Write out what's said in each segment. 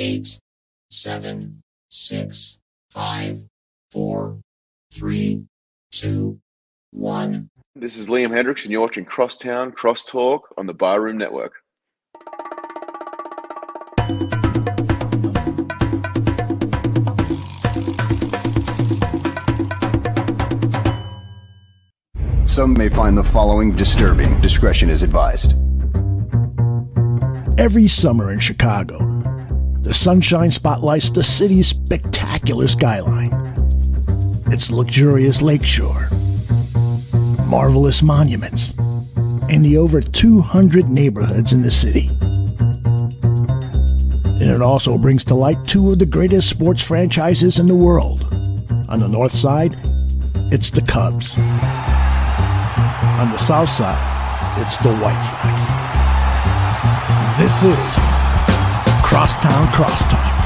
eight, seven, six, five, four, three, two, one. This is Liam Hendriks, and you're watching Crosstown Crosstalk on the Barroom Network. Some may find the following disturbing. Discretion is advised. Every summer in Chicago, the sunshine spotlights the city's spectacular skyline. Its luxurious lakeshore, marvelous monuments, and the over 200 neighborhoods in the city. And it also brings to light two of the greatest sports franchises in the world. On the north side, it's the Cubs. On the south side, it's the White Sox. This is Crosstown Crosstalk.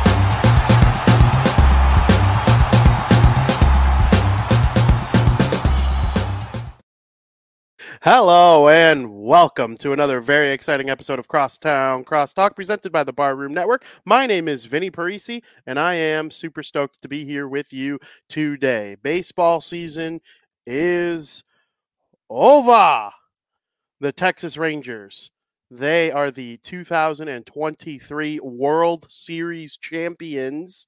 Hello and welcome to another very exciting episode of Crosstown Crosstalk presented by the Barroom Network. My name is Vinnie Parise and I am super stoked to be here with you today. Baseball season is over. The Texas Rangers, they are the 2023 World Series champions.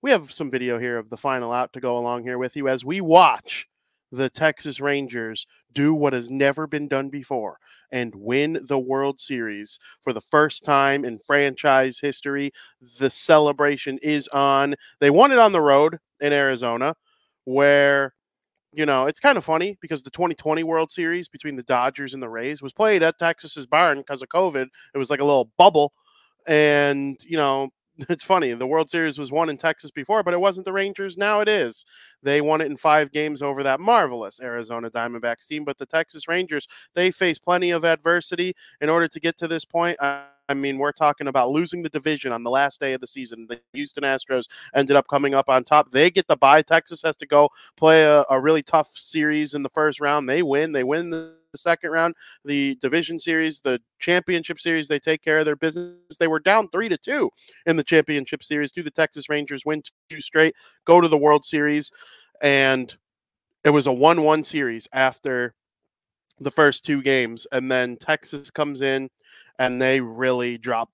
We have some video here of the final out to go along here with you as we watch the Texas Rangers do what has never been done before and win the World Series for the first time in franchise history. The celebration is on. They won it on the road in Arizona, where, you know, it's kind of funny because the 2020 World Series between the Dodgers and the Rays was played at Texas's barn because of COVID. It was like a little bubble. And, you know, it's funny. The World Series was won in Texas before, but it wasn't the Rangers. Now it is. They won it in five games over that marvelous Arizona Diamondbacks team. But the Texas Rangers, they face plenty of adversity in order to get to this point. I mean, we're talking about losing the division on the last day of the season. The Houston Astros ended up coming up on top. They get the bye. Texas has to go play a, a really tough series in the first round. They win. They win the second round. The division series, the championship series, they take care of their business. They were down three to two in the championship series. Do the Texas Rangers win two straight, go to the World Series, and it was a one-one series after the first two games, and then Texas comes in and they really drop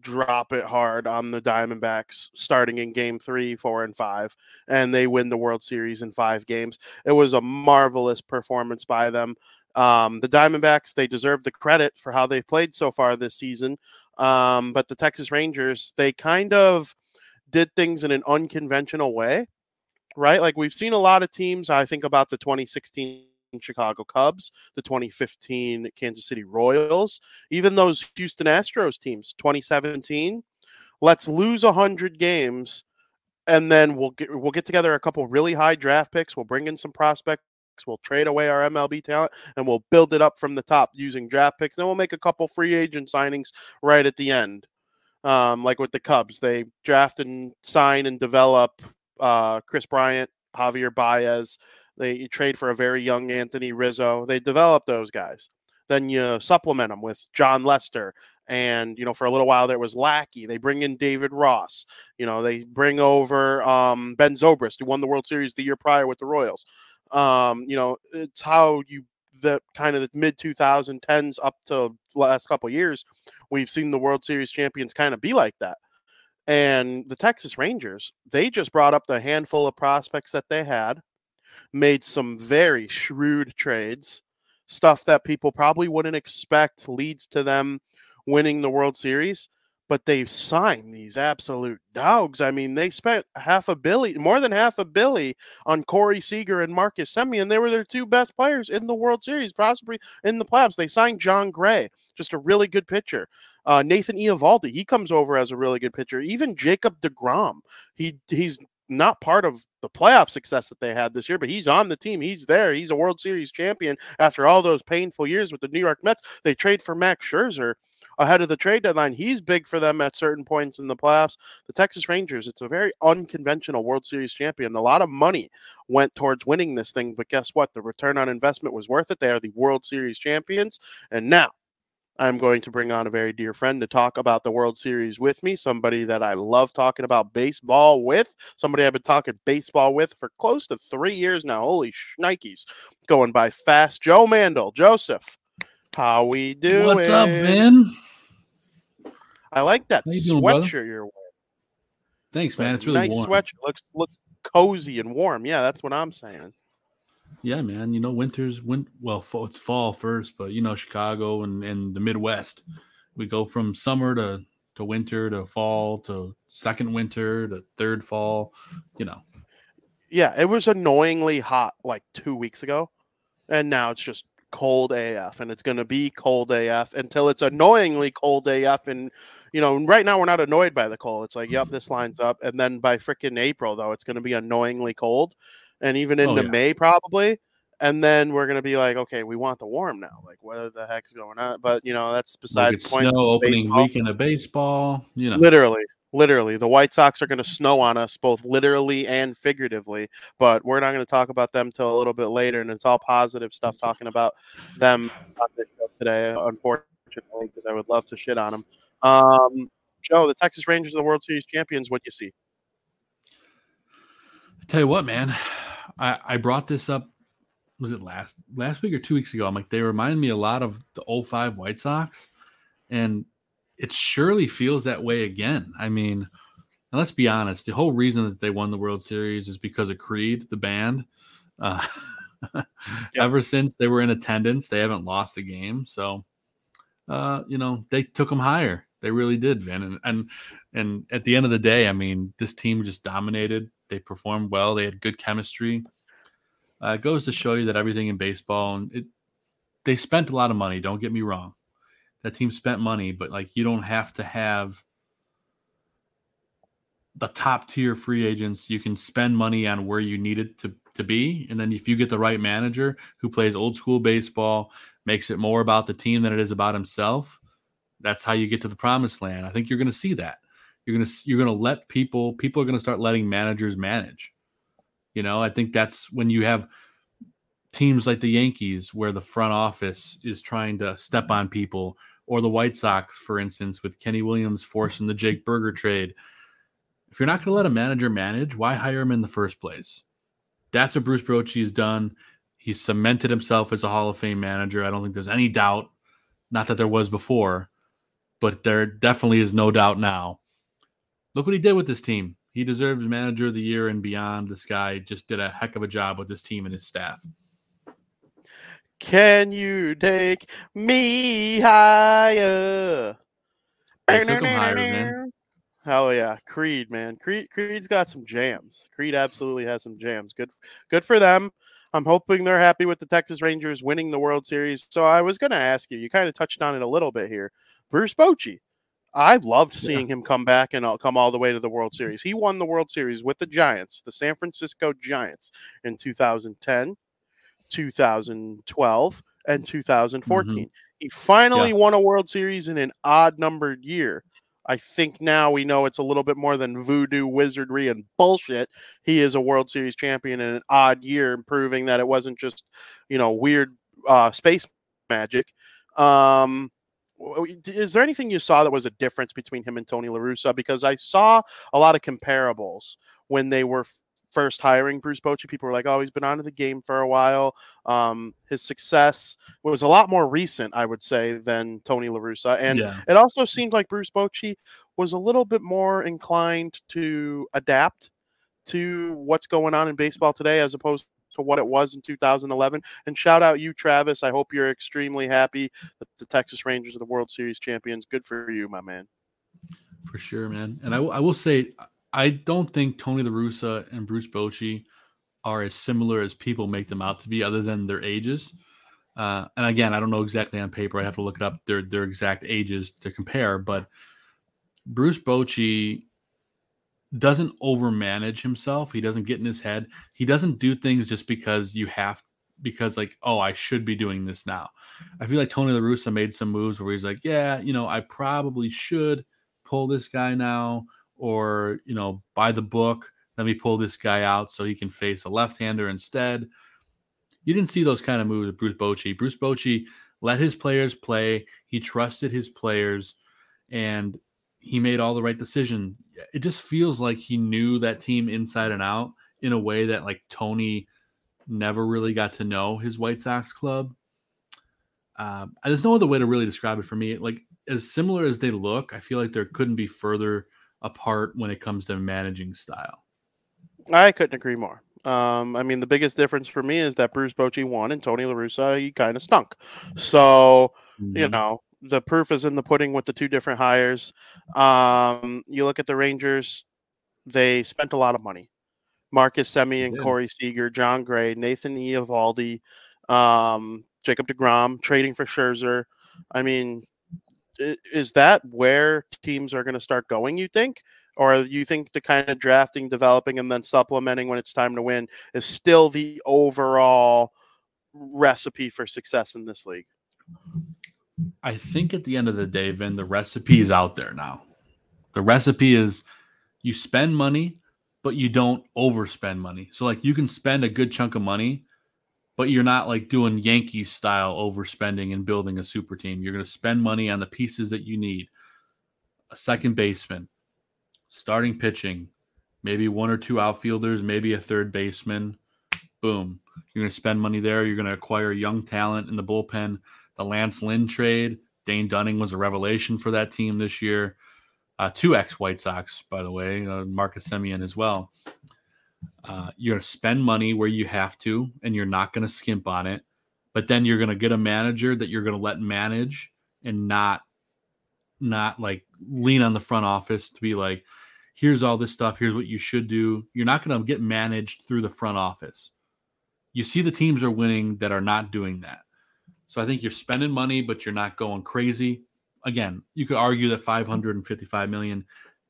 drop it hard on the Diamondbacks starting in game three, four, and five, and they win the World Series in five games. It was a marvelous performance by them. Um, the Diamondbacks, they deserve the credit for how they've played so far this season. Um, but the Texas Rangers, they kind of did things in an unconventional way, right? Like we've seen a lot of teams. I think about the 2016 Chicago Cubs, the 2015 Kansas City Royals, even those Houston Astros teams, 2017. Let's lose 100 games and then we'll get we'll get together a couple really high draft picks, we'll bring in some prospects, we'll trade away our MLB talent and we'll build it up from the top using draft picks. Then we'll make a couple free agent signings right at the end. Um, like with the Cubs, they draft and sign and develop uh, Kris Bryant, Javier Baez, they trade for a very young Anthony Rizzo. They develop those guys. Then you supplement them with Jon Lester. And, you know, for a little while there was Lackey. They bring in David Ross. You know, they bring over um, Ben Zobrist, who won the World Series the year prior with the Royals. Um, you know, it's how you, the kind of the mid 2010s up to last couple years, we've seen the World Series champions kind of be like that. And the Texas Rangers, they just brought up the handful of prospects that they had made some very shrewd trades, stuff that people probably wouldn't expect leads to them winning the World Series. But they've signed these absolute dogs. I mean, they spent half a billy, more than half a billy on Corey Seager and Marcus Semien. They were their two best players in the World Series, possibly in the playoffs. They signed Jon Gray, just a really good pitcher. Uh, Nathan Eovaldi, he comes over as a really good pitcher. Even Jacob DeGrom, he he's not part of the playoff success that they had this year, but he's on the team. He's there. He's a World Series champion after all those painful years with the New York Mets. They trade for Max Scherzer ahead of the trade deadline. He's big for them at certain points in the playoffs. The Texas Rangers, it's a very unconventional World Series champion. A lot of money went towards winning this thing, but guess what? The return on investment was worth it. They are the World Series champions. And now I'm going to bring on a very dear friend to talk about the World Series with me, somebody that I love talking about baseball with, somebody I've been talking baseball with for close to three years now. Holy shnikes. Going by fast. Joe Mandel. Joseph, how we doing? What's up, man? I like that you doing, brother? sweatshirt you're wearing. Thanks, man. It's really nice warm. sweatshirt. Looks looks cozy and warm. Yeah, that's what I'm saying. Yeah, man. You know, winter's win. Well, fall, it's fall first, but you know, Chicago and, and the Midwest, mm. we go from summer to to winter to fall to second winter to third fall. You know, Yeah, it was annoyingly hot like two weeks ago, and now it's just cold AF, and it's going to be cold AF until it's annoyingly cold AF. And you know, right now we're not annoyed by the cold. It's like, yep, this lines up. And then by freaking April, though, it's going to be annoyingly cold, and even Oh, into yeah. May probably. And then we're going to be like, okay, we want the warm now. Like, what the heck's going on? But you know, that's besides the point. snow opening baseball. weekend of baseball. You know, Literally, literally, the White Sox are going to snow on us both literally and figuratively. But we're not going to talk about them till a little bit later, and it's all positive stuff talking about them on this show today. Unfortunately, because I would love to shit on them. Um, Joe, the Texas Rangers are the World Series champions. What do you see? I tell you what, man, I, I brought this up. Was it last last week or two weeks ago? I'm like, they remind me a lot of the 05 White Sox, and it surely feels that way again. I mean, and let's be honest, the whole reason that they won the World Series is because of Creed, the band. Uh, Ever since they were in attendance, they haven't lost a game. So, uh, you know, they took them higher. They really did, Vin. And and and at the end of the day, I mean, this team just dominated. They performed well. They had good chemistry. Uh, it goes to show you that everything in baseball and it they spent a lot of money. Don't get me wrong. That team spent money, but like you don't have to have the top tier free agents. You can spend money on where you need it to to be, and then if you get the right manager who plays old school baseball, makes it more about the team than it is about himself. That's how you get to the promised land. I think you're going to see that. You're to you're to let people people are to start letting managers manage. You know, I think that's when you have teams like the Yankees where the front office is trying to step on people or the White Sox for instance with Kenny Williams forcing the Jake Burger trade. If you're not going to let a manager manage, why hire him in the first place? That's what Bruce Bochy has done. He's cemented himself as a Hall of Fame manager. I don't think there's any doubt. Not that there was before, but there definitely is no doubt now. Look what he did with this team. He deserves manager of the year and beyond. This guy just did a heck of a job with this team and his staff. Can you take me higher? They took him higher, man. Hell yeah, Creed, man. Creed, Creed's got some jams. Creed absolutely has some jams. Good, good for them. I'm hoping they're happy with the Texas Rangers winning the World Series. So I was going to ask you. You kind of touched on it a little bit here. Bruce Bochy. I loved seeing him come back and uh, come all the way to the World Series. He won the World Series with the Giants, the San Francisco Giants, in 2010, 2012, and 2014. He finally won a World Series in an odd numbered year. I think now we know it's a little bit more than voodoo, wizardry, and bullshit. He is a World Series champion in an odd year, proving that it wasn't just, you know, weird uh, space magic. Um, is there anything you saw that was a difference between him and Tony La Russa? Because I saw a lot of comparables when they were f- first hiring Bruce Bochy. People were like, "Oh, he's been out of the game for a while." Um, his success was a lot more recent, I would say, than Tony La Russa, and yeah. it also seemed like Bruce Bochy was a little bit more inclined to adapt to what's going on in baseball today as opposed to what it was in 2011. And shout out you, Travis. I hope you're extremely happy that the Texas Rangers are the World Series champions. Good for you, my man. For sure, man. And I, will- will say, I don't think Tony La Russa and Bruce Bochy are as similar as people make them out to be, other than their ages. Uh, and again, I don't know exactly on paper. I have to look it up their their exact ages to compare. But Bruce Bochy doesn't overmanage himself. He doesn't get in his head. He doesn't do things just because you have because like oh I should be doing this now. Mm-hmm. I feel like Tony La Russa made some moves where he's like yeah you know I probably should pull this guy now or you know by the book let me pull this guy out so he can face a left-hander instead. You didn't see those kind of moves with Bruce Bochy. Bruce Bochy let his players play. He trusted his players and he made all the right decision. It just feels like he knew that team inside and out in a way that like Tony never really got to know his White Sox club. Uh, there's no other way to really describe it for me. Like as similar as they look, I feel like there couldn't be further apart when it comes to managing style. I couldn't agree more. Um, I mean, the biggest difference for me is that Bruce Bochy won and Tony La Russa, he kind of stunk. So, mm-hmm. you know, the proof is in the pudding with the two different hires. Um, you look at the Rangers, they spent a lot of money. Marcus Semien and Corey Seager, Jon Gray, Nathan Eovaldi, um, Jacob DeGrom, trading for Scherzer. I mean, is that where teams are going to start going, you think? Or you think the kind of drafting, developing, and then supplementing when it's time to win is still the overall recipe for success in this league? I think at the end of the day, Vin, the recipe is out there now. The recipe is you spend money, but you don't overspend money. So, like, you can spend a good chunk of money, but you're not like doing Yankees style overspending and building a super team. You're going to spend money on the pieces that you need a second baseman, starting pitching, maybe one or two outfielders, maybe a third baseman. Boom. You're going to spend money there. You're going to acquire young talent in the bullpen the Lance Lynn trade. Dane Dunning was a revelation for that team this year. Uh, two ex White Sox, by the way, uh, Marcus Semien as well. Uh, you're going to spend money where you have to, and you're not going to skimp on it. But then you're going to get a manager that you're going to let manage and not, not like lean on the front office to be like, here's all this stuff. Here's what you should do. You're not going to get managed through the front office. You see the teams are winning that are not doing that. So I think you're spending money, but you're not going crazy. Again, you could argue that 555 million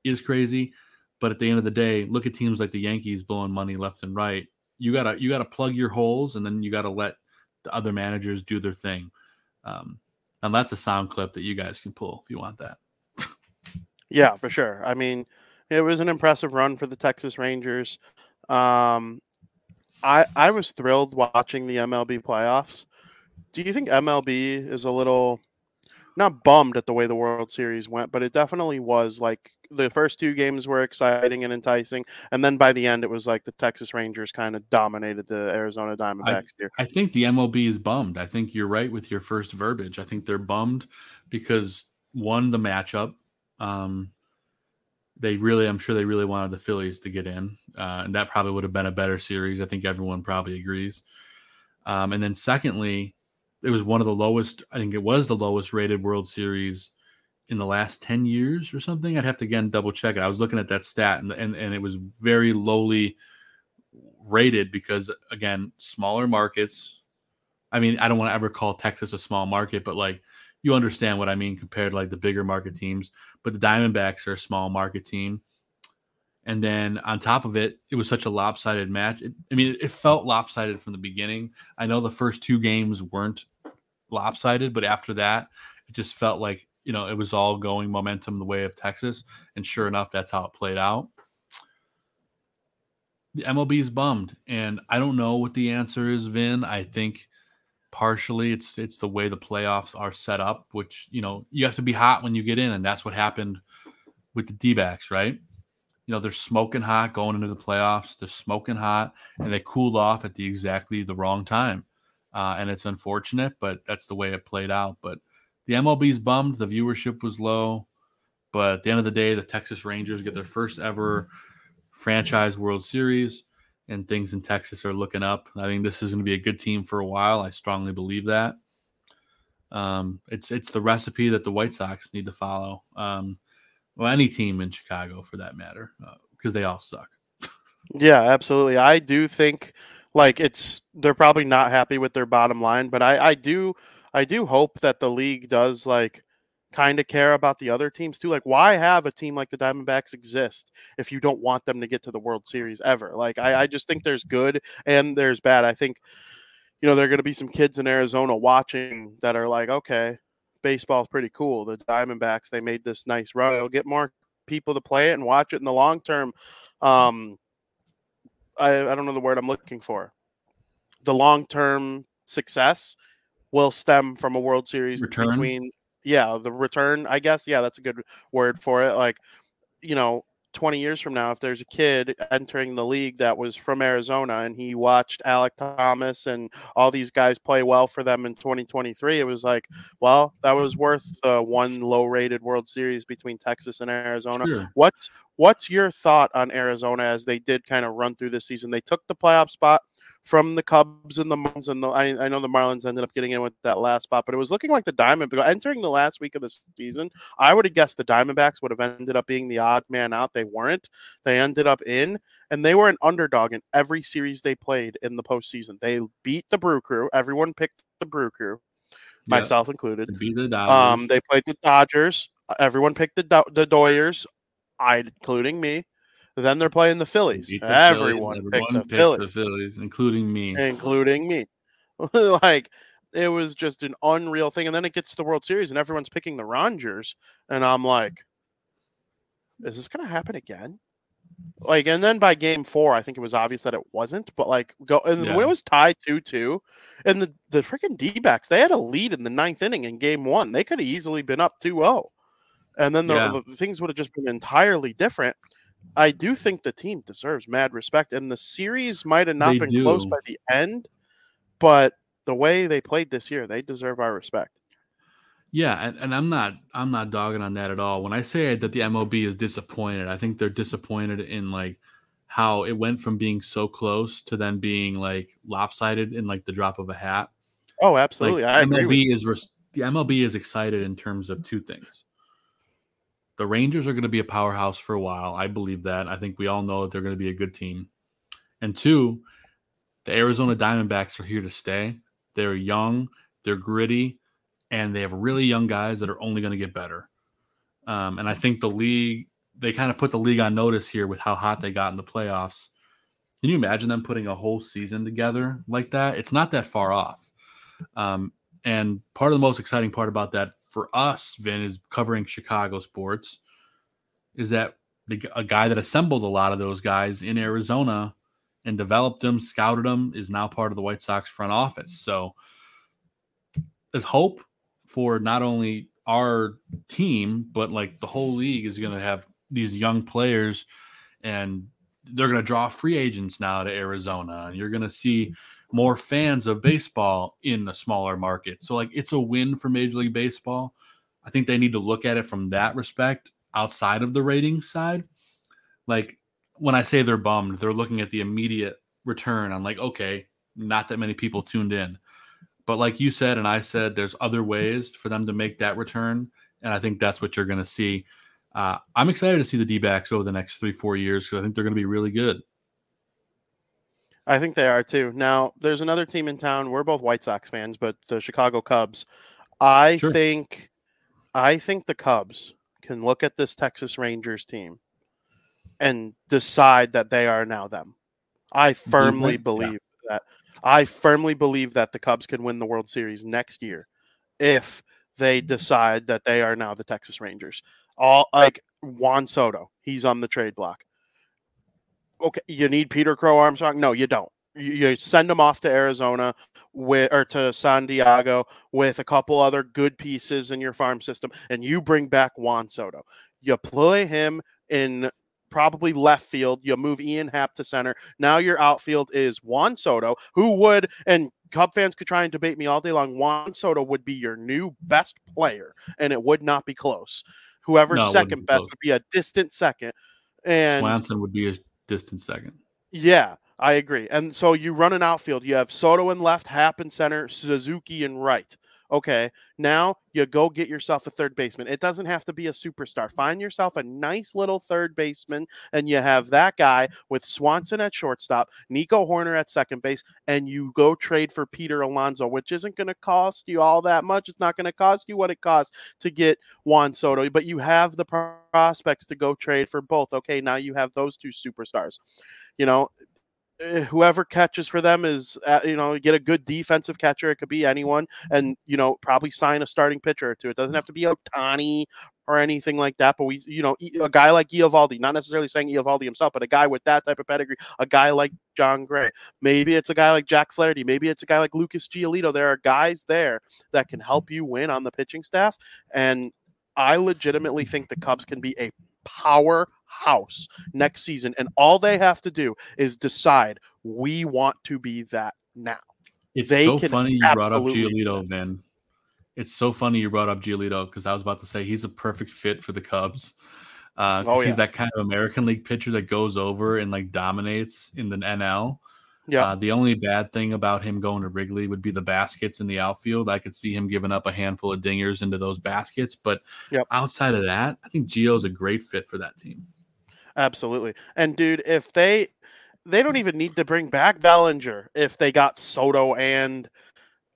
is crazy, but at the end of the day, look at teams like the Yankees blowing money left and right. You gotta you gotta plug your holes, and then you gotta let the other managers do their thing. Um, and that's a sound clip that you guys can pull if you want that. yeah, for sure. I mean, it was an impressive run for the Texas Rangers. Um, I I was thrilled watching the MLB playoffs do you think MLB is a little not bummed at the way the World Series went, but it definitely was like the first two games were exciting and enticing, and then by the end it was like the Texas Rangers kind of dominated the Arizona Diamondbacks I, here. I think the MLB is bummed. I think you're right with your first verbiage. I think they're bummed because one the matchup. Um, they really, I'm sure they really wanted the Phillies to get in, uh, and that probably would have been a better series. I think everyone probably agrees. Um, and then secondly, it was one of the lowest. I think it was the lowest rated World Series in the last 10 years or something. I'd have to again double check it. I was looking at that stat and, and, and it was very lowly rated because, again, smaller markets. I mean, I don't want to ever call Texas a small market, but like you understand what I mean compared to like the bigger market teams. But the Diamondbacks are a small market team. And then on top of it, it was such a lopsided match. It, I mean, it, felt lopsided from the beginning. I know the first two games weren't lopsided, but after that, it just felt like you know it was all going momentum the way of Texas, and sure enough, that's how it played out. The MLB is bummed, and I don't know what the answer is. Vin, I think partially it's it's the way the playoffs are set up, which you know you have to be hot when you get in, and that's what happened with the D-backs, right? You know they're smoking hot going into the playoffs. They're smoking hot, and they cooled off at the exactly the wrong time uh, and it's unfortunate, but that's the way it played out. But the MLB's bummed. The viewership was low, but at the end of the day, the Texas Rangers get their first ever franchise World Series, and things in Texas are looking up. I think this is going to be a good team for a while. I strongly believe that. Um, it's it's the recipe that the White Sox need to follow. Um, well, any team in Chicago for that matter, because uh, they all suck. Yeah, absolutely. I do think like it's they're probably not happy with their bottom line, but I, I do I do hope that the league does like kind of care about the other teams too. Like, why have a team like the Diamondbacks exist if you don't want them to get to the World Series ever? Like, I, I just think there's good and there's bad. I think, you know, there are going to be some kids in Arizona watching that are like, okay, baseball's pretty cool. The Diamondbacks, they made this nice run. It'll get more people to play it and watch it in the long term. Um, I, I don't know the word I'm looking for. The long term success will stem from a World Series Return? between yeah, the return, I guess. Yeah, that's a good word for it. Like, you know, 20 years from now, if there's a kid entering the league that was from Arizona and he watched Alek Thomas and all these guys play well for them in 2023, it was like, well, that was worth the one low rated World Series between Texas and Arizona. Sure. What's what's your thought on Arizona as they did kind of run through this season? They took the playoff spot from the Cubs and the Marlins, and the I, I know the Marlins ended up getting in with that last spot, but it was looking like the Diamondbacks entering the last week of the season. I would have guessed the Diamondbacks would have ended up being the odd man out. They weren't. They ended up in, and they were an underdog in every series they played in the postseason. They beat the Brew Crew. Everyone picked the Brew Crew, myself included. Be the Dodgers. Um, they played the Dodgers. Everyone picked the Do- the Doyers, I including me. Then they're playing the Phillies. The Phillies. Everyone, picked Everyone the picked Phillies, the Phillies, including me. including me. like it was just an unreal thing. And then it gets to the World Series, and everyone's picking the Rangers, and I'm like, is this going to happen again? Like, and then by game four, I think it was obvious that it wasn't. But like, go and Yeah. when it was tied two two, and the the freaking D backs, they had a lead in the ninth inning in game one. They could have easily been up 2-0. and then the, Yeah. the things would have just been entirely different. I do think the team deserves mad respect, and the series might have not They been close by the end, but the way they played this year, they deserve our respect. Yeah, and, and I'm not I'm not dogging on that at all. When I say that the MLB is disappointed, I think they're disappointed in like how it went from being so close to then being like lopsided in like the drop of a hat. Oh, absolutely, Like, I agree. With is res- the MLB is excited in terms of two things. The Rangers are going to be a powerhouse for a while. I believe that. I think we all know that they're going to be a good team. And two, the Arizona Diamondbacks are here to stay. They're young, they're gritty, and they have really young guys that are only going to get better. Um, and I think the league, they kind of put the league on notice here with how hot they got in the playoffs. Can you imagine them putting a whole season together like that? It's not that far off. Um, and part of the most exciting part about that for us, Vin, is covering Chicago sports, is that the, a guy that assembled a lot of those guys in Arizona and developed them, scouted them, is now part of the White Sox front office. So there's hope for not only our team, but like the whole league is going to have these young players and they're going to draw free agents now to Arizona. And you're going to see more fans of baseball in a smaller market. So, like, it's a win for Major League Baseball. I think they need to look at it from that respect outside of the ratings side. Like, when I say they're bummed, they're looking at the immediate return on, like, okay, not that many people tuned in. But like you said, and I said, there's other ways for them to make that return. And I think that's what you're going to see. Uh, I'm excited to see the D backs over the next three, four years because I think they're going to be really good. I think they are too. Now, there's another team in town. We're both White Sox fans, but the Chicago Cubs. I Sure. think, I think the Cubs can look at this Texas Rangers team and decide that they are now them. I firmly? Yeah. believe that. I firmly believe that the Cubs can win the World Series next year if they mm-hmm. decide that they are now the Texas Rangers. All like Juan Soto, he's on the trade block okay, you need Peter Crow Armstrong. No, you don't. You, you send him off to Arizona with or to San Diego with a couple other good pieces in your farm system, and you bring back Juan Soto. You play him in probably left field. You move Ian Happ to center. Now your outfield is Juan Soto, who would and Cub fans could try and debate me all day long. Juan Soto would be your new best player, and it would not be close. Whoever's No, second be best close. would be a distant second. And Swanson would be a distant second. yeah, I agree. And so you run an outfield. You have Soto in left, Happ in center, Suzuki in right. Okay, now you go get yourself a third baseman. It doesn't have to be a superstar. Find yourself a nice little third baseman, and you have that guy with Swanson at shortstop, Nico Hoerner at second base, and you go trade for Peter Alonso, which isn't going to cost you all that much. It's not going to cost you what it costs to get Juan Soto, but you have the prospects to go trade for both. Okay, now you have those two superstars. You know, whoever catches for them is uh, you know get a good defensive catcher it could be anyone and you know probably sign a starting pitcher or two it doesn't have to be Ohtani or anything like that. But we, you know, a guy like Eovaldi, not necessarily saying Eovaldi himself, but a guy with that type of pedigree, a guy like Jon Gray. Maybe it's a guy like Jack Flaherty. Maybe it's a guy like Lucas Giolito. There are guys there that can help you win on the pitching staff. And I legitimately think the Cubs can be a powerhouse next season. And all they have to do is decide we want to be that now. It's They so funny you brought up Giolito, Vin. It's so funny you brought up Giolito because I was about to say he's a perfect fit for the Cubs. Uh, Oh, he's that kind of American League pitcher that goes over and like dominates in the NL. Yeah. Uh, the only bad thing about him going to Wrigley would be the baskets in the outfield. I could see him giving up a handful of dingers into those baskets, but Yep. outside of that, I think Gio's a great fit for that team. Absolutely. And dude, if they they don't even need to bring back Bellinger if they got Soto and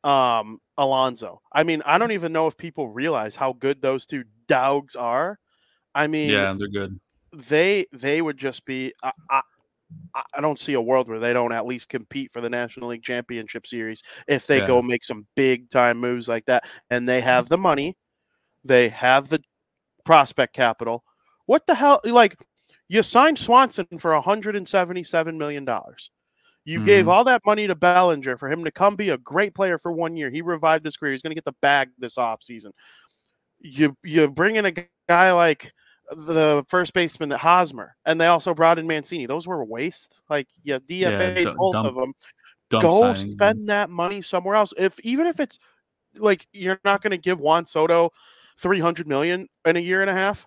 um Alonso. I mean, I don't even know if people realize how good those two dogs are. I mean, Yeah, they're good. they they would just be I, I, I- don't see a world where they don't at least compete for the National League Championship Series if they Yeah. go make some big time moves like that and they have the money, they have the prospect capital. What the hell like you signed Swanson for 177 million dollars. You gave Mhm. all that money to Bellinger for him to come be a great player for one year. He revived his career. He's going to get the bag this offseason. You you bring in a guy like the first baseman that Hosmer, and they also brought in Mancini. Those were waste. Like yeah, DFA du- both dump- of them. Go signings. spend that money somewhere else. If even if it's like you're not going to give Juan Soto 300 million in a year and a half,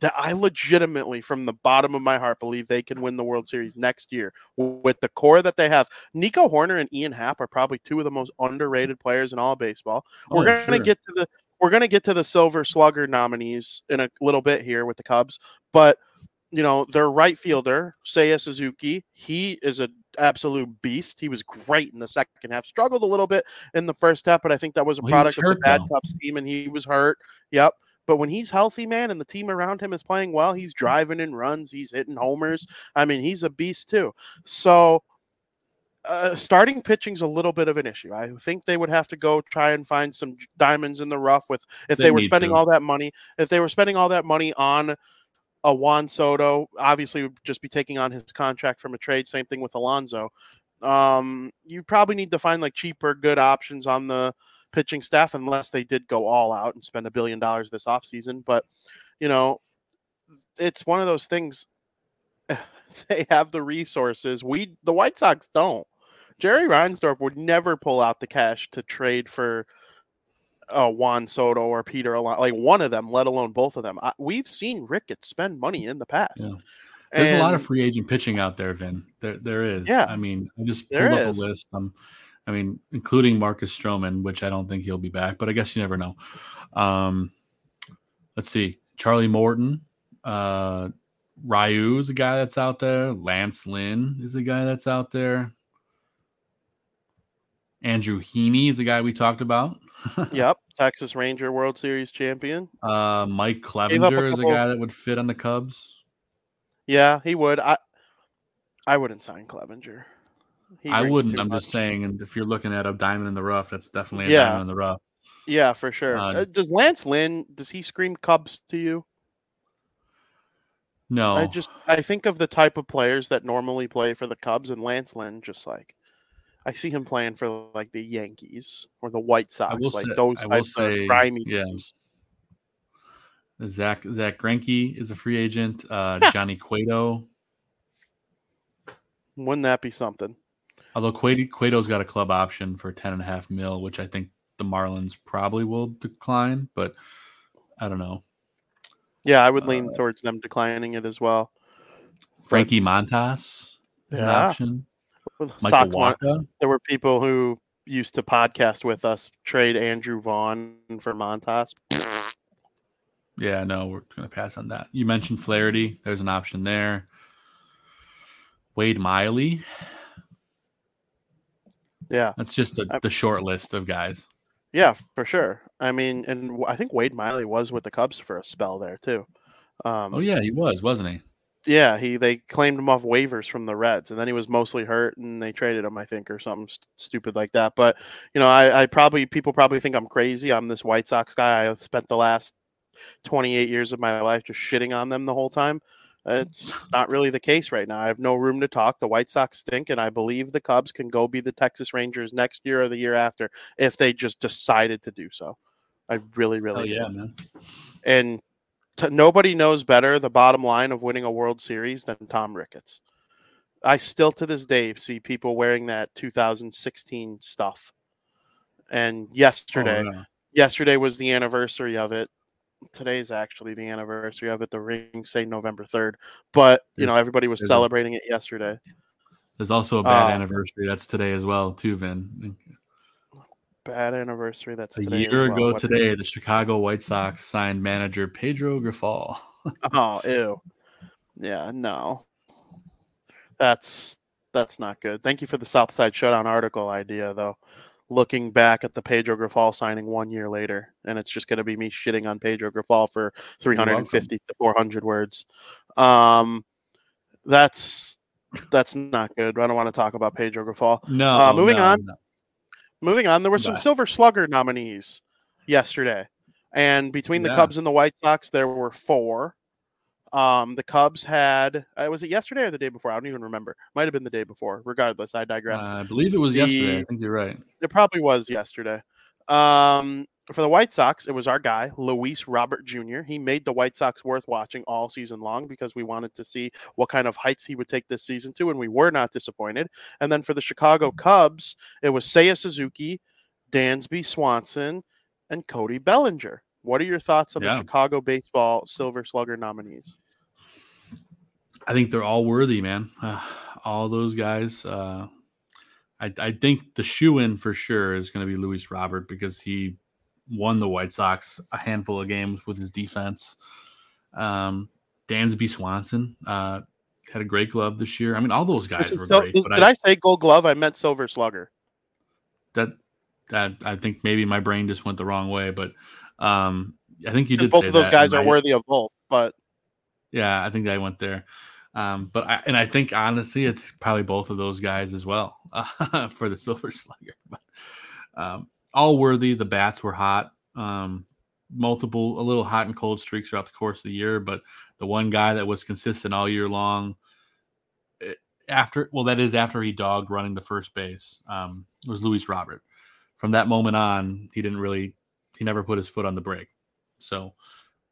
that I legitimately, from the bottom of my heart, believe they can win the World Series next year with the core that they have. Nico Hoerner and Ian Happ are probably two of the most underrated players in all baseball. Oh, we're gonna sure. get to the we're gonna get to the Silver Slugger nominees in a little bit here with the Cubs, but you know their right fielder Seiya Suzuki, he is an absolute beast. He was great in the second half. Struggled a little bit in the first half, but I think that was a Well, product of the bad. Cubs team, and he was hurt. Yep. But when he's healthy, man, and the team around him is playing well, he's driving in runs, he's hitting homers. I mean, he's a beast too. So, uh, starting pitching's a little bit of an issue. I think they would have to go try and find some diamonds in the rough with if they, They were spending to. all that money. If they were spending all that money on a Juan Soto, obviously would just be taking on his contract from a trade. Same thing with Alonso. Um, you probably need to find like cheaper, good options on the pitching staff, unless they did go all out and spend a billion dollars this offseason. But you know, it's one of those things. They have the resources. We the White Sox don't. Jerry Reinsdorf would never pull out the cash to trade for uh, Juan Soto or Peter Alon, like one of them, let alone both of them. I, we've seen Ricketts spend money in the past. Yeah. There's a lot of free agent pitching out there, Vin. There, there is. Yeah. I mean, I just pulled up is. a list. Um, I mean, including Marcus Stroman, which I don't think he'll be back, but I guess you never know. Um, let's see, Charlie Morton, uh, Ryu is a guy that's out there. Lance Lynn is a guy that's out there. Andrew Heaney is a guy we talked about. Yep, Texas Ranger World Series champion. Uh, Mike up a Clevinger is a guy that would fit on the Cubs. Yeah, he would. I I wouldn't sign Clevinger. I wouldn't. I'm just saying, and if you're looking at a diamond in the rough, that's definitely a Yeah. diamond in the rough. Yeah, for sure. Uh, Uh, does Lance Lynn does he scream Cubs to you? No, I just I think of the type of players that normally play for the Cubs, and Lance Lynn just like I see him playing for like the Yankees or the White Sox, like say- those I will types say, of grimy yeah. teams. Zach Zack Greinke is a free agent. Uh, Johnny Cueto, Wouldn't that be something? Although Cueto, Cueto's got a club option for ten and a half mil, which I think the Marlins probably will decline, but I don't know. Yeah, I would lean Uh, towards them declining it as well. Frankie Montas is an Yeah. option. Michael Sox Waka. there were people who used to podcast with us trade Andrew Vaughn for Montas. Yeah, no, we're going to pass on that. You mentioned Flaherty. There's an option there. Wade Miley. Yeah, That's just the, the short list of guys. yeah, for sure. I mean, and I think Wade Miley was with the Cubs for a spell there too. Um, Oh yeah, he was, wasn't he? Yeah, he they claimed him off waivers from the Reds, and then he was mostly hurt, and they traded him, I think, or something st- stupid like that. But you know, I, I probably people probably think I'm crazy. I'm this White Sox guy. I spent the last 28 years of my life just shitting on them the whole time. It's not really the case right now. I have no room to talk. The White Sox stink, and I believe the Cubs can go be the Texas Rangers next year or the year after if they just decided to do so. I really, Oh really yeah, do. man. And t- nobody knows better the bottom line of winning a World Series than Tom Ricketts. I still to this day see people wearing that 2016 stuff. And oh, yesterday, Oh, yeah. yesterday was the anniversary of it. Today's actually the anniversary of it. The rings say November 3rd, but you know everybody was celebrating it yesterday. There's also a bad Uh, anniversary. That's today as well, too, Vin. Bad anniversary. That's A year well. ago What- today, the Chicago White Sox signed manager Pedro Grifol. Oh, ew. Yeah, no. That's that's not good. Thank you for the Southside Showdown article idea, though. Looking back at the Pedro Grifol signing one year later, and it's just going to be me shitting on Pedro Grifol for 350 to 400 words. Um, that's that's not good. I don't want to talk about Pedro Grifol. No, Uh, moving no, on. no. Moving on, there were some. Silver Slugger nominees yesterday, and between the Yeah. Cubs and the White Sox, there were four. Um, the Cubs had uh, was it yesterday or the day before? I don't even remember. Might have been the day before. Regardless, I digress. Uh, I believe it was yesterday. I think you're right. it probably was yesterday. Um, for the White Sox, it was our guy, Luis Robert Jr. He made the White Sox worth watching all season long because we wanted to see what kind of heights he would take this season to, and we were not disappointed. And then for the Chicago Cubs, it was Seiya Suzuki, Dansby Swanson, and Cody Bellinger. What are your thoughts on the Chicago baseball Silver Slugger nominees? I think they're all worthy, man. Uh, all those guys. Uh, I, I think the shoe in for sure is going to be Luis Robert because he won the White Sox a handful of games with his defense. Um, Dansby Swanson uh, had a great glove this year. I mean, all those guys were sil- great. but did I, say Gold Glove? I meant Silver Slugger. that that I think maybe my brain just went the wrong way, but um, I think you did. both of those guys are I- worthy of both, but Yeah, I think I went there. Um, but I, and I think honestly, it's probably both of those guys as well uh, for the Silver Slugger. But um, all worthy. The bats were hot. Um, multiple, a little hot and cold streaks throughout the course of the year. But the one guy that was consistent all year long, eh, after well, that is after he dogged running the first base, um, was Luis Robert. From that moment on, he didn't really, he never put his foot on the brake. So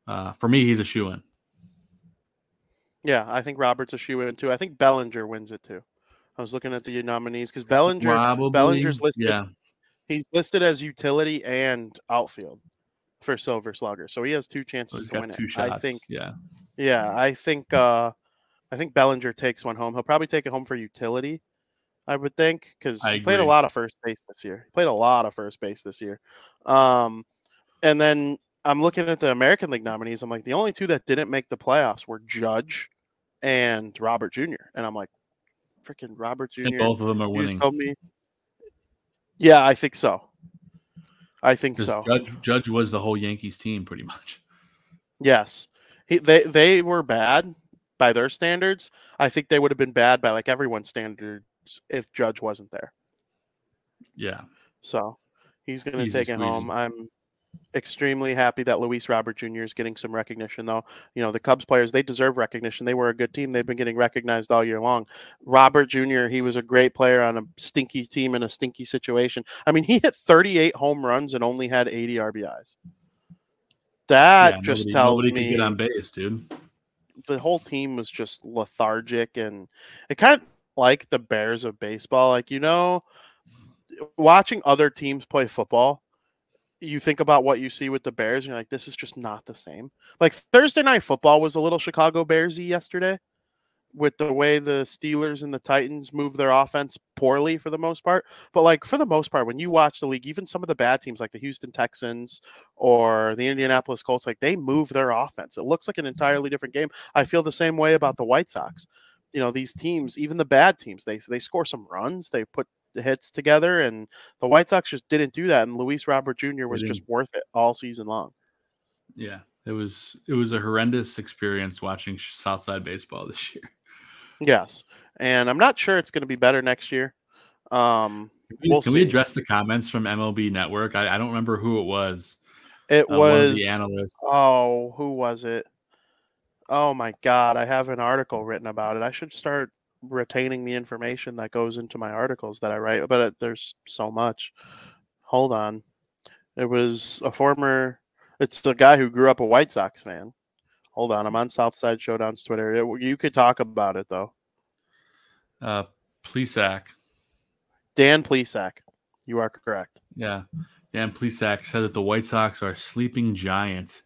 uh, for me, he's a shoe in. Yeah, I think Roberts a shoe in too. I think Bellinger wins it too. I was looking at the nominees because Bellinger Probably, Bellinger's listed. Yeah, He's listed as utility and outfield for Silver Slugger, so he has two chances to win it. shots. I think. Yeah, Yeah, I think. uh I think Bellinger takes one home. He'll probably take it home for utility. I would think because he played a lot of first base this year. He played a lot of first base this year. Um, and then I'm looking at the American League nominees. I'm like, the only two that didn't make the playoffs were Judge and Robert Jr. And I'm like, freaking Robert Jr. and both of them are winning. told me. Yeah, I think so. I think so. Judge Judge was the whole Yankees team pretty much. Yes, he, they they were bad by their standards. I think they would have been bad by like everyone's standards if Judge wasn't there. Yeah, So he's going to take it home. I'm extremely happy that Luis Robert Jr. is getting some recognition, though. You know, the Cubs players, they deserve recognition. They were a good team. They've been getting recognized all year long. Robert Jr., he was a great player on a stinky team in a stinky situation. I mean, he hit 38 home runs and only had 80 RBIs. That Yeah, just nobody, tells nobody me could get on base, dude. the whole team was just lethargic and it kind of like the Bears of baseball. Like, you know, watching other teams play football, you think about what you see with the Bears, and you're like, this is just not the same. Like Thursday night football was a little Chicago Bearsy yesterday with the way the Steelers and the Titans move their offense poorly for the most part. But like for the most part, when you watch the league, even some of the bad teams like the Houston Texans or the Indianapolis Colts, like they move their offense. It looks like an mm-hmm. entirely different game. I feel the same way about the White Sox. You know, these teams, even the bad teams, they they score some runs, they put hits together, and the White Sox just didn't do that. And Luis Robert Jr. was just worth it all season long. Yeah, it was it was a horrendous experience watching Southside baseball this year. Yes, and I'm not sure it's going to be better next year. Um, Can we, We'll can we address the comments from MLB Network? I, I don't remember who it was, It Uh, was the analysts. oh, who was it? Oh my god, I have an article written about it. I should start retaining the information that goes into my articles that I write, but it, there's so much. Hold on. It was a former it's the guy who grew up a White Sox fan. Hold on, I'm on Southside Showdown's Twitter. It- you could talk about it though. Uh, Plesac. Dan Plesac. You are correct. Yeah. Dan Plesac said that the White Sox are sleeping giants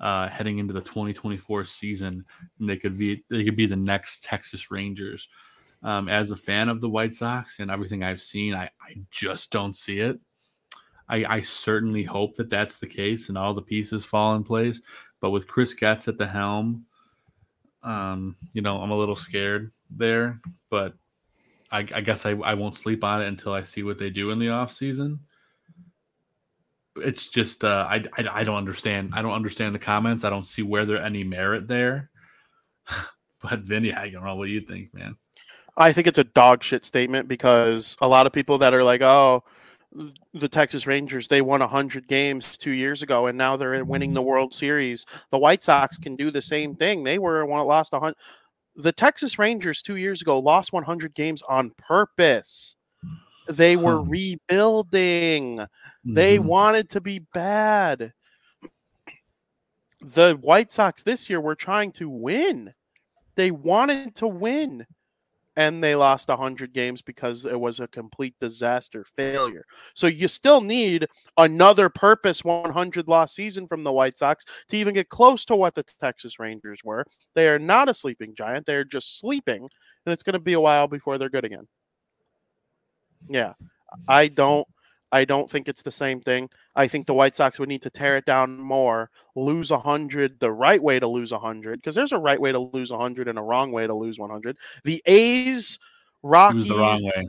uh, heading into the 2024 season, and they could be they could be the next Texas Rangers. Um, as a fan of the White Sox and everything I've seen, I, I just don't see it. I, I certainly hope that that's the case and all the pieces fall in place. But with Chris Getz at the helm, um, you know, I'm a little scared there. But I, I guess I, I won't sleep on it until I see what they do in the off season. It's just uh, I, I I don't understand. I don't understand the comments. I don't see where there any merit there. but Vinnie, I don't know what you think, man. I think it's a dog shit statement because a lot of people that are like, oh, the Texas Rangers, they won 100 games two years ago and now they're winning the World Series. The White Sox can do the same thing. They were one lost 100. The Texas Rangers two years ago lost 100 games on purpose. They were Huh. rebuilding. They Mhm. wanted to be bad. The White Sox this year were trying to win. They wanted to win. And they lost 100 games because it was a complete disaster failure. So you still need another purpose 100 loss season from the White Sox to even get close to what the Texas Rangers were. They are not a sleeping giant. They're just sleeping. And it's going to be a while before they're good again. Yeah. I don't I don't think it's the same thing. I think the White Sox would need to tear it down more, lose 100 the right way to lose 100 because there's a right way to lose 100 and a wrong way to lose 100. The A's, Rockies, the wrong way.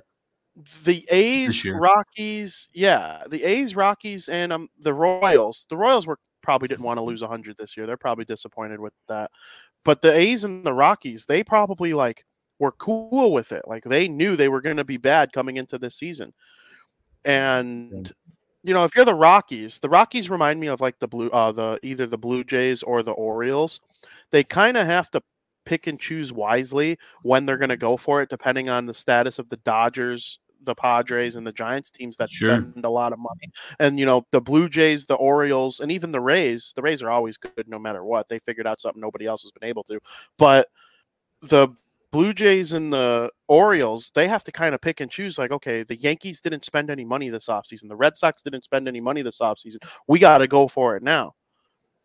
the A's, Rockies, yeah, the A's, Rockies, and um, the Royals. The Royals were probably didn't want to lose 100 this year. They're probably disappointed with that. But the A's and the Rockies, they probably like were cool with it. Like they knew they were going to be bad coming into this season. And you know, if you're the Rockies, the Rockies remind me of like the blue, uh, the either the Blue Jays or the Orioles. They kind of have to pick and choose wisely when they're going to go for it, depending on the status of the Dodgers, the Padres, and the Giants teams that Sure. spend a lot of money. And you know, the Blue Jays, the Orioles, and even the Rays. The Rays are always good no matter what. They figured out something nobody else has been able to. But the Blue Jays and the Orioles, they have to kind of pick and choose like, okay, the Yankees didn't spend any money this offseason. The Red Sox didn't spend any money this offseason. We got to go for it now.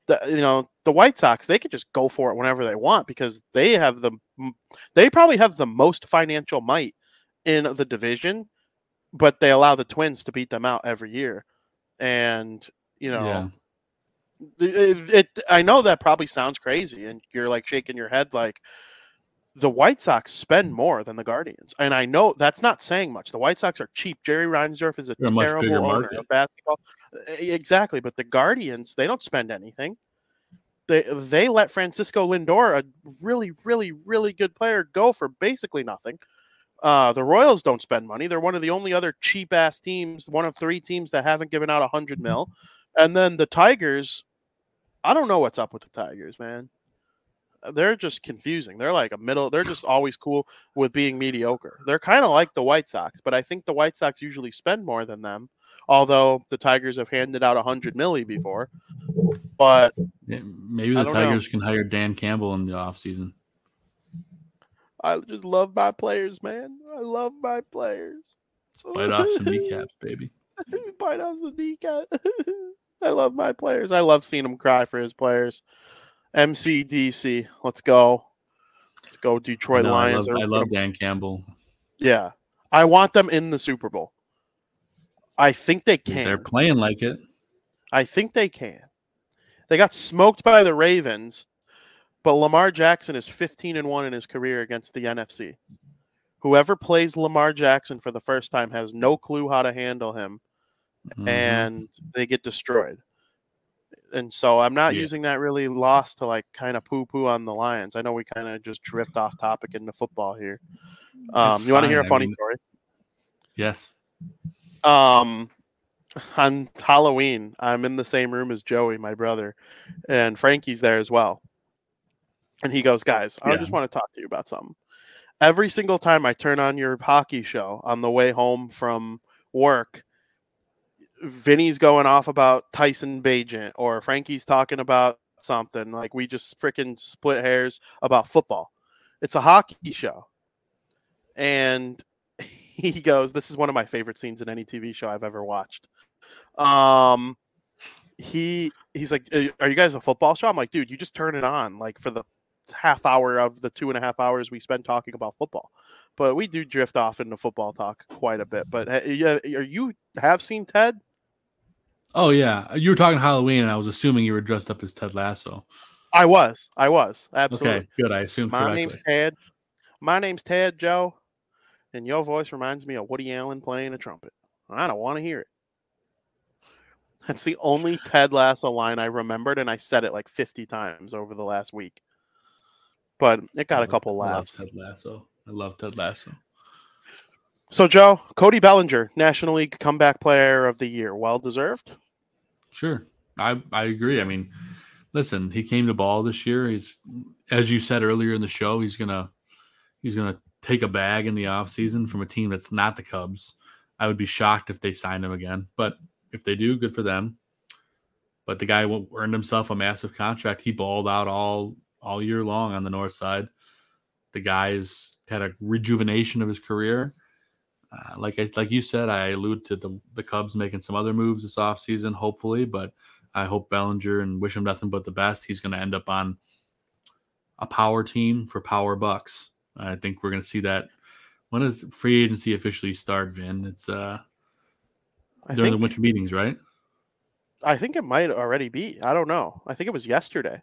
The, you know, the White Sox, they could just go for it whenever they want because they have the they probably have the most financial might in the division, but they allow the Twins to beat them out every year. And, you know, Yeah. it, it I know that probably sounds crazy and you're like shaking your head like the White Sox spend more than the Guardians. And I know that's not saying much. The White Sox are cheap. Jerry Reinsdorf is a They're terrible owner market. of basketball. Exactly, but the Guardians, they don't spend anything. They they let Francisco Lindor, a really really really good player, go for basically nothing. Uh, the Royals don't spend money. They're one of the only other cheap ass teams, one of three teams that haven't given out a hundred mil. And then the Tigers, I don't know what's up with the Tigers, man. They're just confusing. They're like a middle. They're just always cool with being mediocre. They're kind of like the White Sox, but I think the White Sox usually spend more than them. Although the Tigers have handed out a hundred milli before, but Yeah, Maybe the don't know. Tigers can hire Dan Campbell in the offseason. I just love my players, man. I love my players. Bite off some kneecaps, baby. Bite off some kneecap. I love my players. I love seeing him cry for his players. MCDC, let's go. Let's go, Detroit No, I Lions. love, I love Dan Campbell. Yeah, I want them in the Super Bowl. I think they can. They're playing like it. I think they can. They got smoked by the Ravens, but Lamar Jackson is 15 and 1 in his career against the NFC. Whoever plays Lamar Jackson for the first time has no clue how to handle him Mhm. and they get destroyed. And so I'm not Yeah. using that really loss to like kind of poo poo on the Lions. I know we kind of just drift off topic into football here. Um, you want to hear a fine. I funny mean, story? Yes. Um, on Halloween, I'm in the same room as Joey, my brother, and Frankie's there as well. And he goes, Guys, I Yeah. just want to talk to you about something. Every single time I turn on your hockey show on the way home from work, Vinnie's going off about Tyson Bagent or Frankie's talking about something. Like we just freaking split hairs about football. It's a hockey show. And he goes, This is one of my favorite scenes in any TV show I've ever watched. Um he he's like, "Uh, Are you guys a football show? I'm like, dude, you just turn it on like for the half hour of the two and a half hours we spend talking about football. But we do drift off into football talk quite a bit. But yeah, are you have seen Ted? Oh yeah, you were talking Halloween, and I was assuming you were dressed up as Ted Lasso. I was. I was. Absolutely. Okay, good. I assumed My correctly. name's Ted. My name's Ted Joe. And your voice reminds me of Woody Allen playing a trumpet. I don't want to hear it. That's the only Ted Lasso line I remembered, and I said it like 50 times over the last week. But it got I a couple I love laughs. Ted Lasso. I love Ted Lasso. So, Joe, Cody Bellinger, National League Comeback Player of the Year. Well deserved. Sure. I, I agree. I mean, listen, he came to ball this year. He's as you said earlier in the show, he's gonna he's gonna take a bag in the offseason from a team that's not the Cubs. I would be shocked if they signed him again. But if they do, good for them. But the guy earned himself a massive contract. He balled out all all year long on the north side. The guy's had a rejuvenation of his career. Uh, like I, like you said, I allude to the the Cubs making some other moves this offseason, hopefully, but I hope Bellinger and wish him nothing but the best. He's going to end up on a power team for power bucks. I think we're going to see that. When does free agency officially start, Vin? It's uh I during think, the winter meetings, right? I think it might already be. I don't know. I think it was yesterday.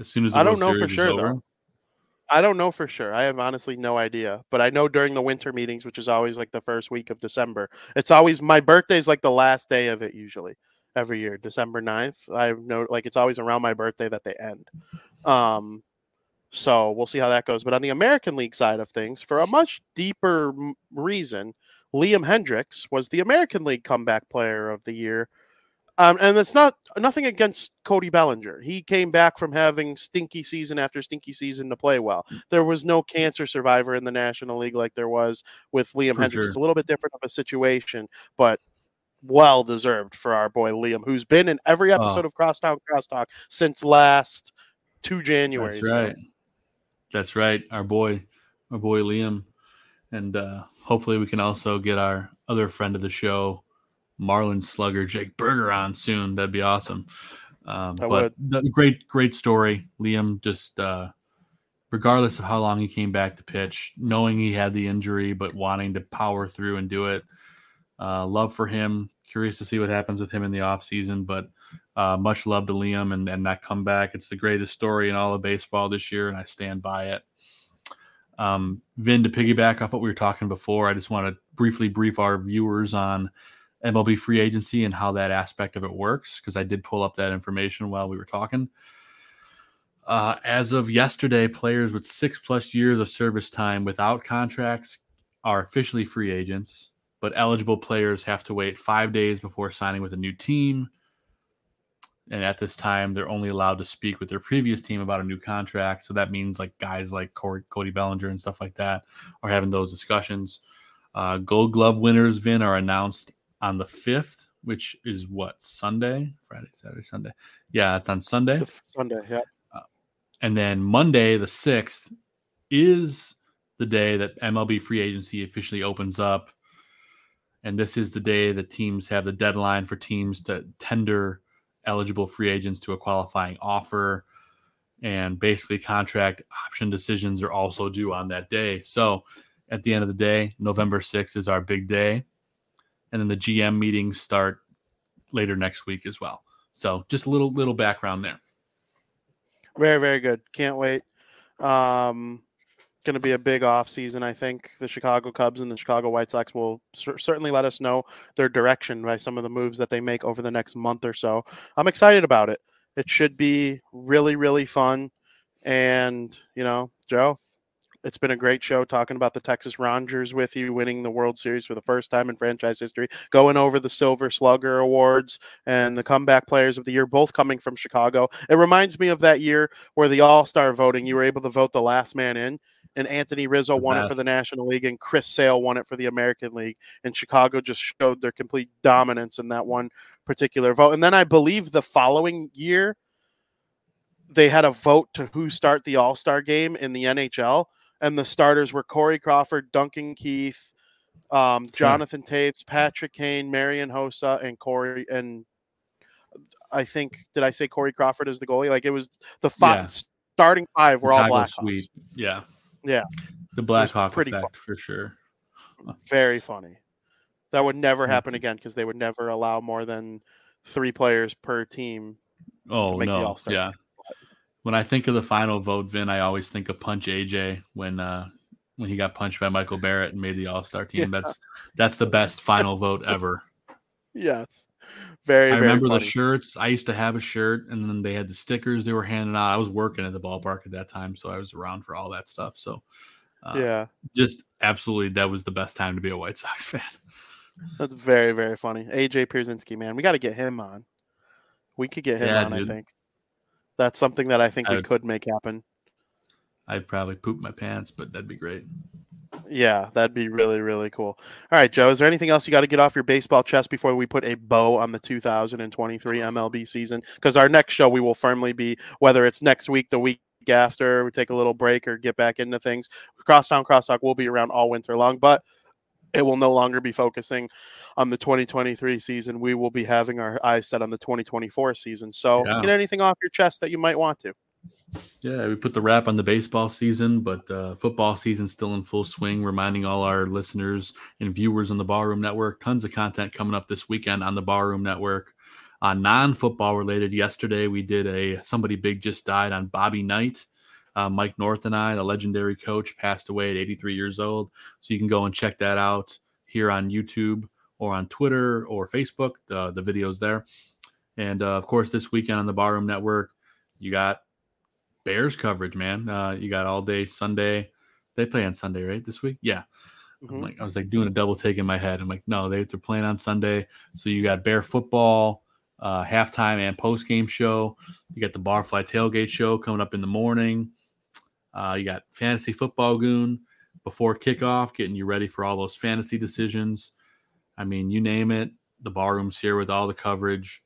As soon as the I don't know for sure, though. I don't know for sure. I have honestly no idea. But I know during the winter meetings, which is always like the first week of December, it's always my birthday's like the last day of it usually every year, December 9th. I know like it's always around my birthday that they end. Um so we'll see how that goes. But on the American League side of things, for a much deeper reason, Liam Hendriks was the American League comeback player of the year. Um, and it's not nothing against Cody Bellinger. He came back from having stinky season after stinky season to play well. There was no cancer survivor in the National League like there was with Liam For Hendriks. sure. It's a little bit different of a situation, but well deserved for our boy Liam, who's been in every episode Oh. of Crosstown Crosstalk since last two Januaries. That's ago. right. That's right. Our boy, our boy Liam, and uh, hopefully we can also get our other friend of the show, Marlin Slugger, Jake Burger, on soon. That'd be awesome. Um, but the, great, great story. Liam just, uh, regardless of how long he came back to pitch, knowing he had the injury but wanting to power through and do it. Uh, love for him. Curious to see what happens with him in the offseason, but uh, much love to Liam and, and that comeback. It's the greatest story in all of baseball this year, and I stand by it. Um, Vin, to piggyback off what we were talking before, I just want to briefly brief our viewers on MLB free agency and how that aspect of it works, because I did pull up that information while we were talking. Uh, as of yesterday, players with six plus years of service time without contracts are officially free agents, but eligible players have to wait five days before signing with a new team. And at this time, they're only allowed to speak with their previous team about a new contract. So that means like guys like Cody Bellinger and stuff like that are having those discussions. Uh, Gold Glove winners, Vin, are announced on the 5th, which is what, Sunday? Friday, Saturday, Sunday. Yeah, it's on Sunday. Sunday, yeah. Uh, and then Monday, the 6th, is the day that MLB free agency officially opens up. And this is the day that teams have the deadline for teams to tender eligible free agents to a qualifying offer. And basically, contract option decisions are also due on that day. So at the end of the day, November 6th is our big day. And then the GM meetings start later next week as well. So just a little little background there. Very, very good. Can't wait. Um, going to be a big off season. I think the Chicago Cubs and the Chicago White Sox will cer- certainly let us know their direction by some of the moves that they make over the next month or so. I'm excited about it. It should be really, really fun. And you know, Joe, It's been a great show talking about the Texas Rangers with you, winning the World Series for the first time in franchise history, going over the Silver Slugger Awards and the comeback players of the year, both coming from Chicago. It reminds me of that year where the All Star voting, you were able to vote the last man in, and Anthony Rizzo won it for the National League, and Chris Sale won it for the American League. And Chicago just showed their complete dominance in that one particular vote. And then I believe the following year, they had a vote to who start the All Star game in the NHL, and the starters were Corey Crawford, Duncan Keith, um, Jonathan Toews, Patrick Kane, Marian Hossa, and Corey. And I think did I say Corey Crawford is the goalie? Like it was the five Yeah. starting five were all Chicago black. Yeah. Yeah. The Blackhawk pretty effect for sure. Very funny. That would never happen again because they would never allow more than three players per team. Oh make the no, yeah. When I think of the final vote, Vin, I always think of Punch AJ when uh when he got punched by Michael Barrett and made the All Star team. Yeah. That's that's the best final vote ever. Yes. Very, I very remember the shirts. I used to have a shirt, and then they had the stickers they were handing out. I was working at the ballpark at that time, so I was around for all that stuff. So, uh, yeah. just absolutely, that was the best time to be a White Sox fan. That's very, very funny. AJ Pierzynski, man, we got to get him on. We could get him Yeah, on. I think that's something that I think I we could make happen. I'd probably poop my pants, but that'd be great. Yeah, that'd be really, really cool. All right, Joe, is there anything else you got to get off your baseball chest before we put a bow on the 2023 MLB season? Because our next show, we will firmly be, whether it's next week, the week after, we take a little break or get back into things. Crosstown Crosstalk will be around all winter long, but it will no longer be focusing on the 2023 season. We will be having our eyes set on the 2024 season. So, Yeah. get anything off your chest that you might want to. Yeah, we put the wrap on the baseball season, but uh, football season's still in full swing. Reminding all our listeners and viewers on the Barroom Network, tons of content coming up this weekend on the Barroom Network. Uh, non-football related, yesterday we did a somebody big just died on Bobby Knight. Uh, Mike North and I, the legendary coach, passed away at 83 years old. So you can go and check that out here on YouTube or on Twitter or Facebook. The the videos there, and uh, of course this weekend on the Barroom Network, you got Bears coverage, man. Uh, you got all day Sunday. They play on Sunday, right? This week, yeah. I'm Mhm. like, I was like doing a double take in my head. I'm like, no, they, they're playing on Sunday. So you got Bear football, uh, halftime and post game show. You got the Barfly tailgate show coming up in the morning. Uh, you got fantasy football goon before kickoff, getting you ready for all those fantasy decisions. I mean, you name it. The barroom's here with all the coverage,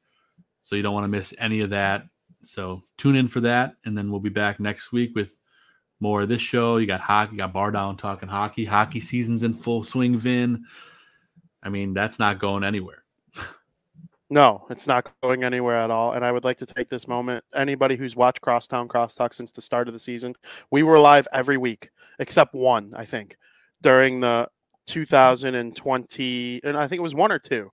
so you don't want to miss any of that. So tune in for that, and then we'll be back next week with more of this show. You got hockey, you got Bar Down talking hockey. Hockey season's in full swing, Vin. I mean, that's not going anywhere. No, it's not going anywhere at all. And I would like to take this moment. Anybody who's watched Crosstown Crosstalk since the start of the season, we were live every week except one, I think, during the 2020, and I think it was one or two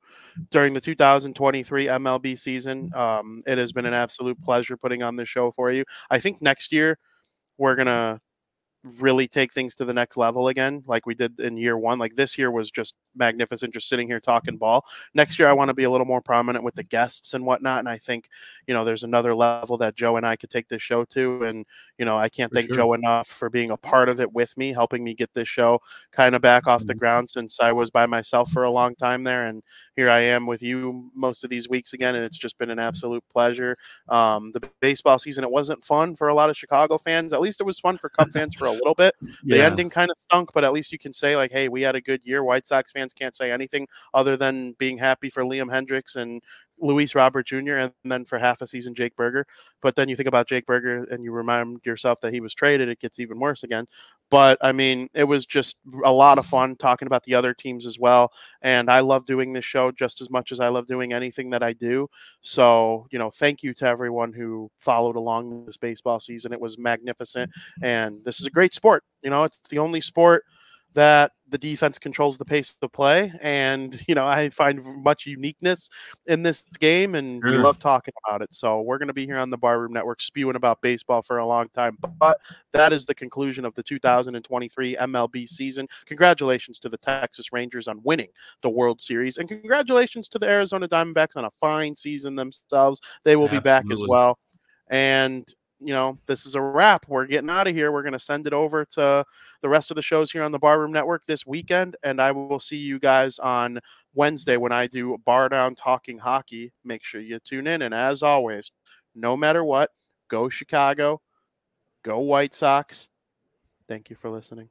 during the 2023 MLB season. Um, it has been an absolute pleasure putting on this show for you. I think next year we're gonna really take things to the next level again, like we did in year one. Like this year was just magnificent, just sitting here talking ball. Next year, I want to be a little more prominent with the guests and whatnot. And I think, you know, there's another level that Joe and I could take this show to. And, you know, I can't For thank sure. Joe enough for being a part of it with me, helping me get this show kind of back off the Mhm. ground since I was by myself for a long time there. And here I am with you most of these weeks again. And it's just been an absolute pleasure. Um, the baseball season, it wasn't fun for a lot of Chicago fans. At least it was fun for Cub fans for a little bit. The Yeah. ending kind of stunk, but at least you can say like, "Hey, we had a good year." White Sox fans can't say anything other than being happy for Liam Hendriks and Luis Robert Jr. and then for half a season Jake Burger. But then you think about Jake Burger and you remind yourself that he was traded. It gets even worse again. But I mean, it was just a lot of fun talking about the other teams as well. And I love doing this show just as much as I love doing anything that I do. So, you know, thank you to everyone who followed along this baseball season. It was magnificent. And this is a great sport. You know, it's the only sport that the defense controls the pace of play. And, you know, I find much uniqueness in this game and we love talking about it. So we're going to be here on the Barroom Network spewing about baseball for a long time. But that is the conclusion of the 2023 MLB season. Congratulations to the Texas Rangers on winning the World Series. And congratulations to the Arizona Diamondbacks on a fine season themselves. They will be back as well. And you know, this is a wrap. We're getting out of here. We're going to send it over to the rest of the shows here on the Barroom Network this weekend. And I will see you guys on Wednesday when I do Bar Down Talking Hockey. Make sure you tune in. And as always, no matter what, go Chicago, go White Sox. Thank you for listening.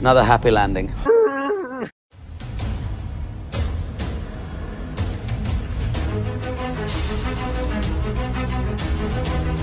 Another happy landing. Bye.